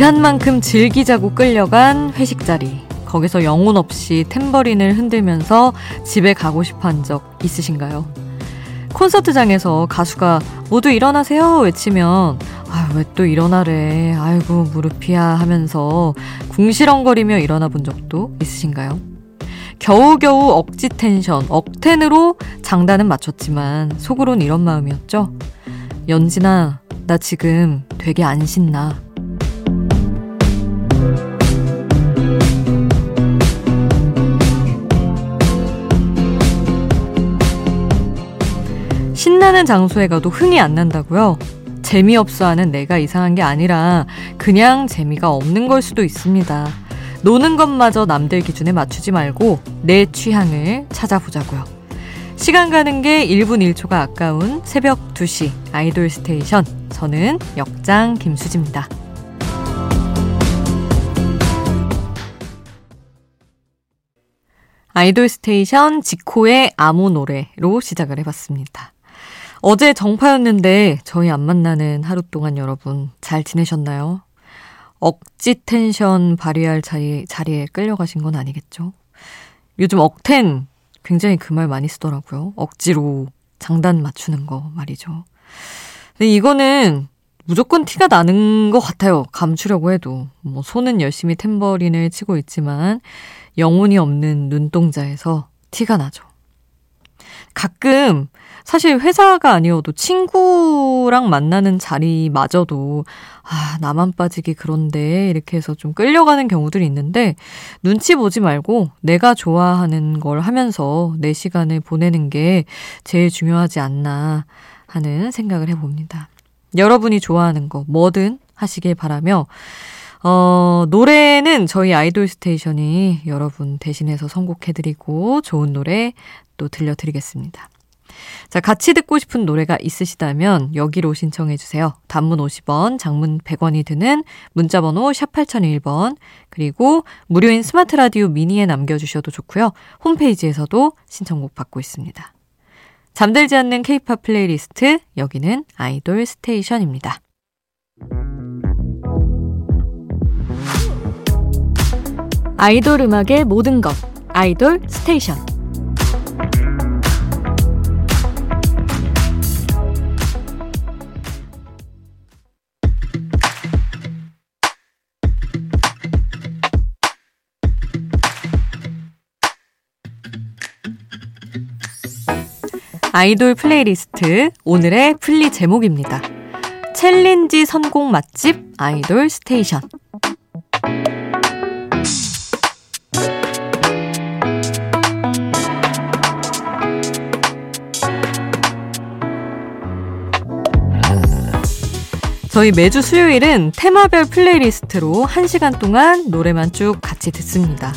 일한 만큼 즐기자고 끌려간 회식 자리. 거기서 영혼 없이 탬버린을 흔들면서 집에 가고 싶어 한 적 있으신가요? 콘서트장에서 가수가 모두 일어나세요 외치면 아유 왜 또 일어나래 아이고 무릎이야 하면서 궁시렁거리며 일어나 본 적도 있으신가요? 겨우겨우 억지 텐션 억텐으로 장단은 맞췄지만 속으론 이런 마음이었죠. 연진아 나 지금 되게 안 신나. 신나는 장소에 가도 흥이 안 난다고요? 재미없어 하는 내가 이상한 게 아니라 그냥 재미가 없는 걸 수도 있습니다. 노는 것마저 남들 기준에 맞추지 말고 내 취향을 찾아보자고요. 시간 가는 게 1분 1초가 아까운 새벽 2시 아이돌 스테이션. 저는 역장 김수지입니다. 아이돌 스테이션 지코의 아무 노래로 시작을 해봤습니다. 어제 정파였는데 저희 안 만나는 하루 동안 여러분 잘 지내셨나요? 억지 텐션 발휘할 자리, 자리에 끌려가신 건 아니겠죠? 요즘 억텐 굉장히 그 말 많이 쓰더라고요. 억지로 장단 맞추는 거 말이죠. 근데 이거는 무조건 티가 나는 것 같아요. 감추려고 해도. 뭐 손은 열심히 탬버린을 치고 있지만 영혼이 없는 눈동자에서 티가 나죠. 가끔 사실 회사가 아니어도 친구랑 만나는 자리마저도 아, 나만 빠지기 그런데 이렇게 해서 좀 끌려가는 경우들이 있는데 눈치 보지 말고 내가 좋아하는 걸 하면서 내 시간을 보내는 게 제일 중요하지 않나 하는 생각을 해봅니다. 여러분이 좋아하는 거 뭐든 하시길 바라며 어, 노래는 저희 아이돌 스테이션이 여러분 대신해서 선곡해드리고 좋은 노래 또 들려드리겠습니다. 자, 같이 듣고 싶은 노래가 있으시다면 여기로 신청해 주세요. 단문 50원, 장문 100원이 드는 문자 번호 샵 8001번 그리고 무료인 스마트 라디오 미니에 남겨 주셔도 좋고요. 홈페이지에서도 신청곡 받고 있습니다. 잠들지 않는 케이팝 플레이리스트 여기는 아이돌 스테이션입니다. 아이돌 음악의 모든 것 아이돌 스테이션 아이돌 플레이리스트 오늘의 플리 제목입니다. 챌린지 선곡 맛집 아이돌 스테이션 저희 매주 수요일은 테마별 플레이리스트로 1시간 동안 노래만 쭉 같이 듣습니다.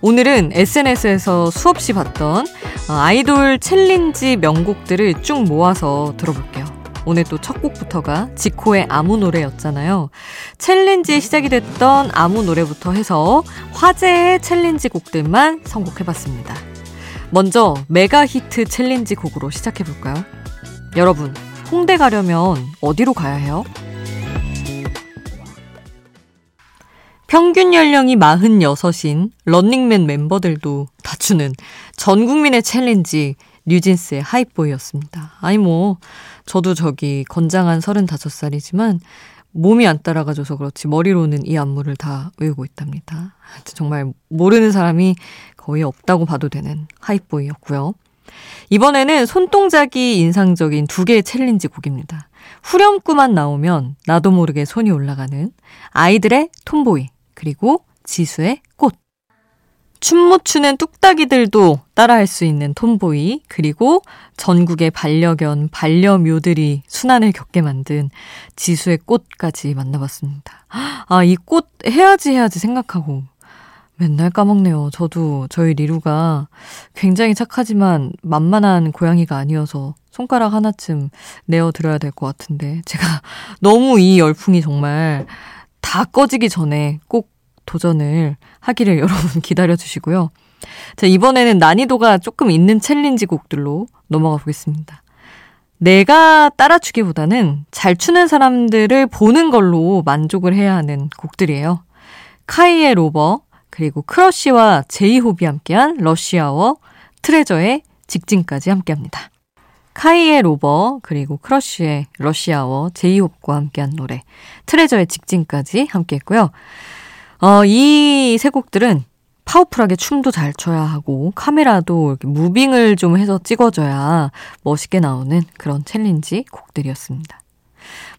오늘은 SNS에서 수없이 봤던 어, 아이돌 챌린지 명곡들을 쭉 모아서 들어볼게요. 오늘 또 첫 곡부터가 지코의 아무 노래였잖아요. 챌린지 시작이 됐던 아무 노래부터 해서 화제의 챌린지 곡들만 선곡해봤습니다. 먼저 메가 히트 챌린지 곡으로 시작해볼까요? 여러분, 홍대 가려면 어디로 가야 해요? 평균 연령이 46인 런닝맨 멤버들도 다추는 전 국민의 챌린지 뉴진스의 Hype Boy였습니다. 아니 뭐 저도 저기 건장한 35살이지만 몸이 안 따라가줘서 그렇지 머리로는 이 안무를 다 외우고 있답니다. 정말 모르는 사람이 거의 없다고 봐도 되는 Hype Boy였고요. 이번에는 손동작이 인상적인 두 개의 챌린지 곡입니다. 후렴구만 나오면 나도 모르게 손이 올라가는 아이들의 톰보이 그리고 지수의 꽃. 춤 못 추는 뚝딱이들도 따라할 수 있는 톰보이, 그리고 전국의 반려견, 반려묘들이 순환을 겪게 만든 지수의 꽃까지 만나봤습니다. 아, 이 꽃 해야지 해야지 생각하고 맨날 까먹네요. 저도 저희 리루가 굉장히 착하지만 만만한 고양이가 아니어서 손가락 하나쯤 내어드려야 될 것 같은데 제가 너무 이 열풍이 정말 다 꺼지기 전에 꼭 도전을 하기를 여러분 기다려 주시고요. 자, 이번에는 난이도가 조금 있는 챌린지 곡들로 넘어가 보겠습니다. 내가 따라추기보다는 잘 추는 사람들을 보는 걸로 만족을 해야 하는 곡들이에요. 카이의 Rover, 그리고 크러쉬와 제이홉이 함께한 Rush Hour, 트레저의 직진까지 함께합니다. 카이의 Rover, 그리고 크러쉬의 Rush Hour, 제이홉과 함께한 노래, 트레저의 직진까지 함께했고요. 어, 이 세 곡들은 파워풀하게 춤도 잘 춰야 하고 카메라도 moving을 좀 해서 찍어줘야 멋있게 나오는 그런 챌린지 곡들이었습니다.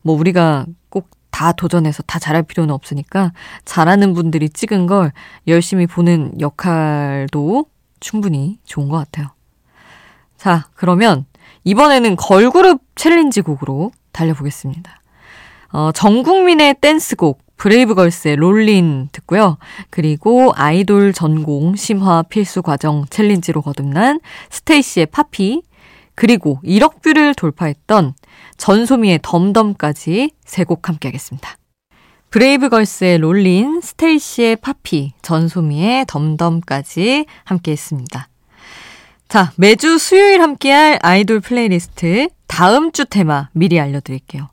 뭐 우리가 꼭 다 도전해서 다 잘할 필요는 없으니까 잘하는 분들이 찍은 걸 열심히 보는 역할도 충분히 좋은 것 같아요. 자, 그러면 이번에는 걸그룹 챌린지 곡으로 달려보겠습니다. 어, 전 국민의 댄스곡 브레이브걸스의 Rollin' 듣고요. 그리고 아이돌 전공 심화 필수 과정 챌린지로 거듭난 스테이씨의 Poppy, 그리고 1억 뷰를 돌파했던 전소미의 DUMB DUMB까지 세 곡 함께 하겠습니다. 브레이브걸스의 Rollin', 스테이씨의 Poppy, 전소미의 DUMB DUMB까지 함께 했습니다. 자, 매주 수요일 함께할 아이돌 플레이리스트 다음 주 테마 미리 알려드릴게요.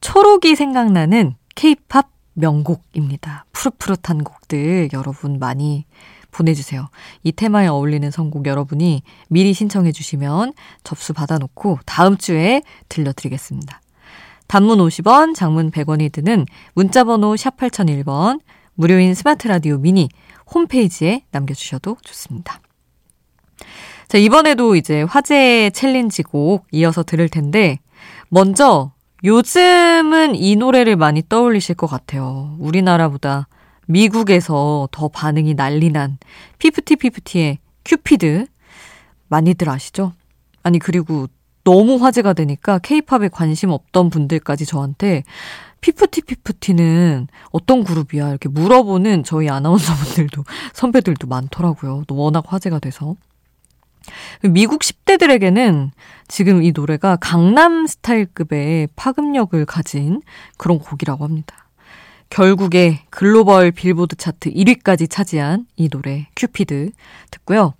초록이 생각나는 케이팝 명곡입니다. 푸릇푸릇한 곡들 여러분 많이 보내주세요. 이 테마에 어울리는 선곡 여러분이 미리 신청해 주시면 접수 받아놓고 다음 주에 들려드리겠습니다. 단문 50원, 장문 100원이 드는 문자번호 샵 8001번, 무료인 스마트 라디오 미니 홈페이지에 남겨주셔도 좋습니다. 자, 이번에도 이제 화제 챌린지 곡 이어서 들을 텐데, 먼저 요즘은 이 노래를 많이 떠올리실 것 같아요. 우리나라보다 미국에서 더 반응이 난리난 피프티 피프티의 큐피드 많이들 아시죠? 아니 그리고 너무 화제가 되니까 케이팝에 관심 없던 분들까지 저한테 피프티 피프티는 어떤 그룹이야 이렇게 물어보는 저희 아나운서분들도 선배들도 많더라고요. 또 워낙 화제가 돼서. 미국 10대들에게는 지금 이 노래가 강남 스타일급의 파급력을 가진 그런 곡이라고 합니다. 결국에 글로벌 빌보드 차트 1위까지 차지한 이 노래 큐피드 듣고요.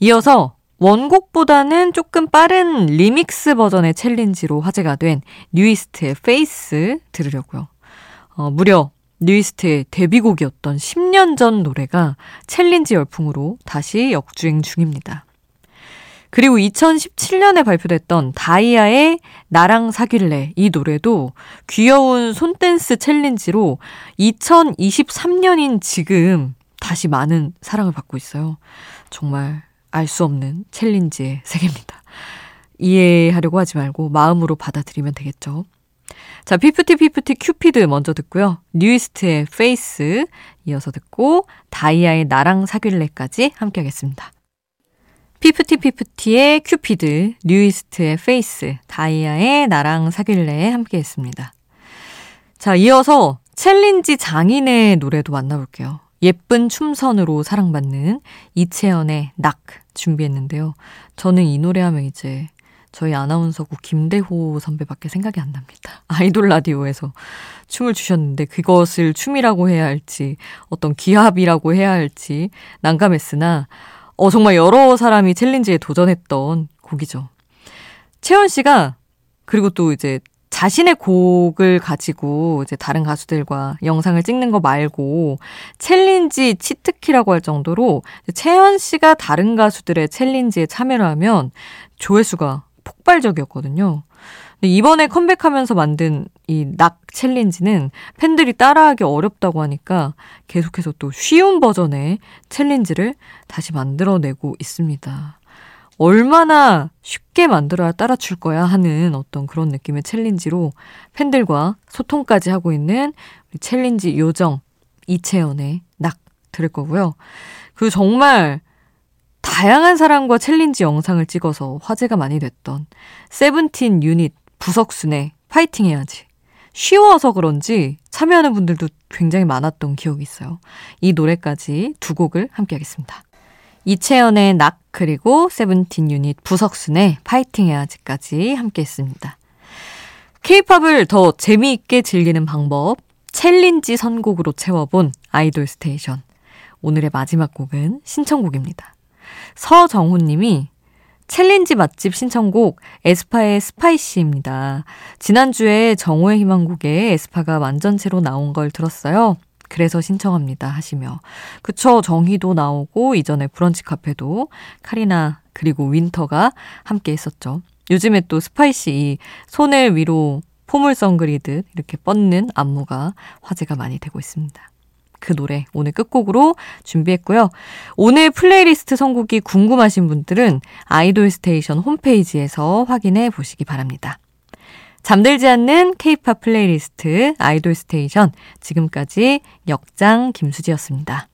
이어서 원곡보다는 조금 빠른 리믹스 버전의 챌린지로 화제가 된 뉴이스트의 FACE 들으려고요. 어, 무려 뉴이스트의 데뷔곡이었던 10년 전 노래가 챌린지 열풍으로 다시 역주행 중입니다. 그리고 2017년에 발표됐던 다이아의 나랑 사귈래 이 노래도 귀여운 손댄스 챌린지로 2023년인 지금 다시 많은 사랑을 받고 있어요. 정말 알 수 없는 챌린지의 세계입니다. 이해하려고 하지 말고 마음으로 받아들이면 되겠죠. 자, 피프티 피프티 큐피드 먼저 듣고요. 뉴이스트의 FACE 이어서 듣고 다이아의 나랑 사귈래까지 함께 하겠습니다. 피프티 피프티의 큐피드, 뉴이스트의 FACE, 다이아의 나랑 사귈래 함께 했습니다. 자, 이어서 챌린지 장인의 노래도 만나볼게요. 예쁜 춤선으로 사랑받는 이채연의 KNOCK 준비했는데요. 저는 이 노래 하면 이제 저희 아나운서국 김대호 선배밖에 생각이 안 납니다. 아이돌 라디오에서 춤을 주셨는데 그것을 춤이라고 해야 할지 어떤 기합이라고 해야 할지 난감했으나 어, 정말 여러 사람이 챌린지에 도전했던 곡이죠. 채연 씨가 그리고 또 이제 자신의 곡을 가지고 이제 다른 가수들과 영상을 찍는 거 말고 챌린지 치트키라고 할 정도로 채연 씨가 다른 가수들의 챌린지에 참여를 하면 조회수가 폭발적이었거든요. 이번에 컴백하면서 만든 이 KNOCK 챌린지는 팬들이 따라하기 어렵다고 하니까 계속해서 또 쉬운 버전의 챌린지를 다시 만들어내고 있습니다. 얼마나 쉽게 만들어야 따라줄 거야 하는 어떤 그런 느낌의 챌린지로 팬들과 소통까지 하고 있는 챌린지 요정 이채연의 KNOCK 들을 거고요. 그 정말 다양한 사람과 챌린지 영상을 찍어서 화제가 많이 됐던 세븐틴 유닛 부석순의 파이팅 해야지. 쉬워서 그런지 참여하는 분들도 굉장히 많았던 기억이 있어요. 이 노래까지 두 곡을 함께 하겠습니다. 이채연의 KNOCK 그리고 세븐틴 유닛 부석순의 파이팅 해야지까지 함께 했습니다. 케이팝을 더 재미있게 즐기는 방법 챌린지 선곡으로 채워본 아이돌 스테이션. 오늘의 마지막 곡은 신청곡입니다. 서정훈 님이 챌린지 맛집 신청곡 에스파의 Spicy입니다. 지난주에 정오의 희망곡에 에스파가 완전체로 나온 걸 들었어요. 그래서 신청합니다 하시며 그쵸 정희도 나오고 이전에 브런치 카페도 카리나 그리고 윈터가 함께 했었죠. 요즘에 또 Spicy 손을 위로 포물선 그리듯 이렇게 뻗는 안무가 화제가 많이 되고 있습니다. 그 노래 오늘 끝곡으로 준비했고요. 오늘 플레이리스트 선곡이 궁금하신 분들은 아이돌 스테이션 홈페이지에서 확인해 보시기 바랍니다. 잠들지 않는 케이팝 플레이리스트 아이돌 스테이션 지금까지 역장 김수지였습니다.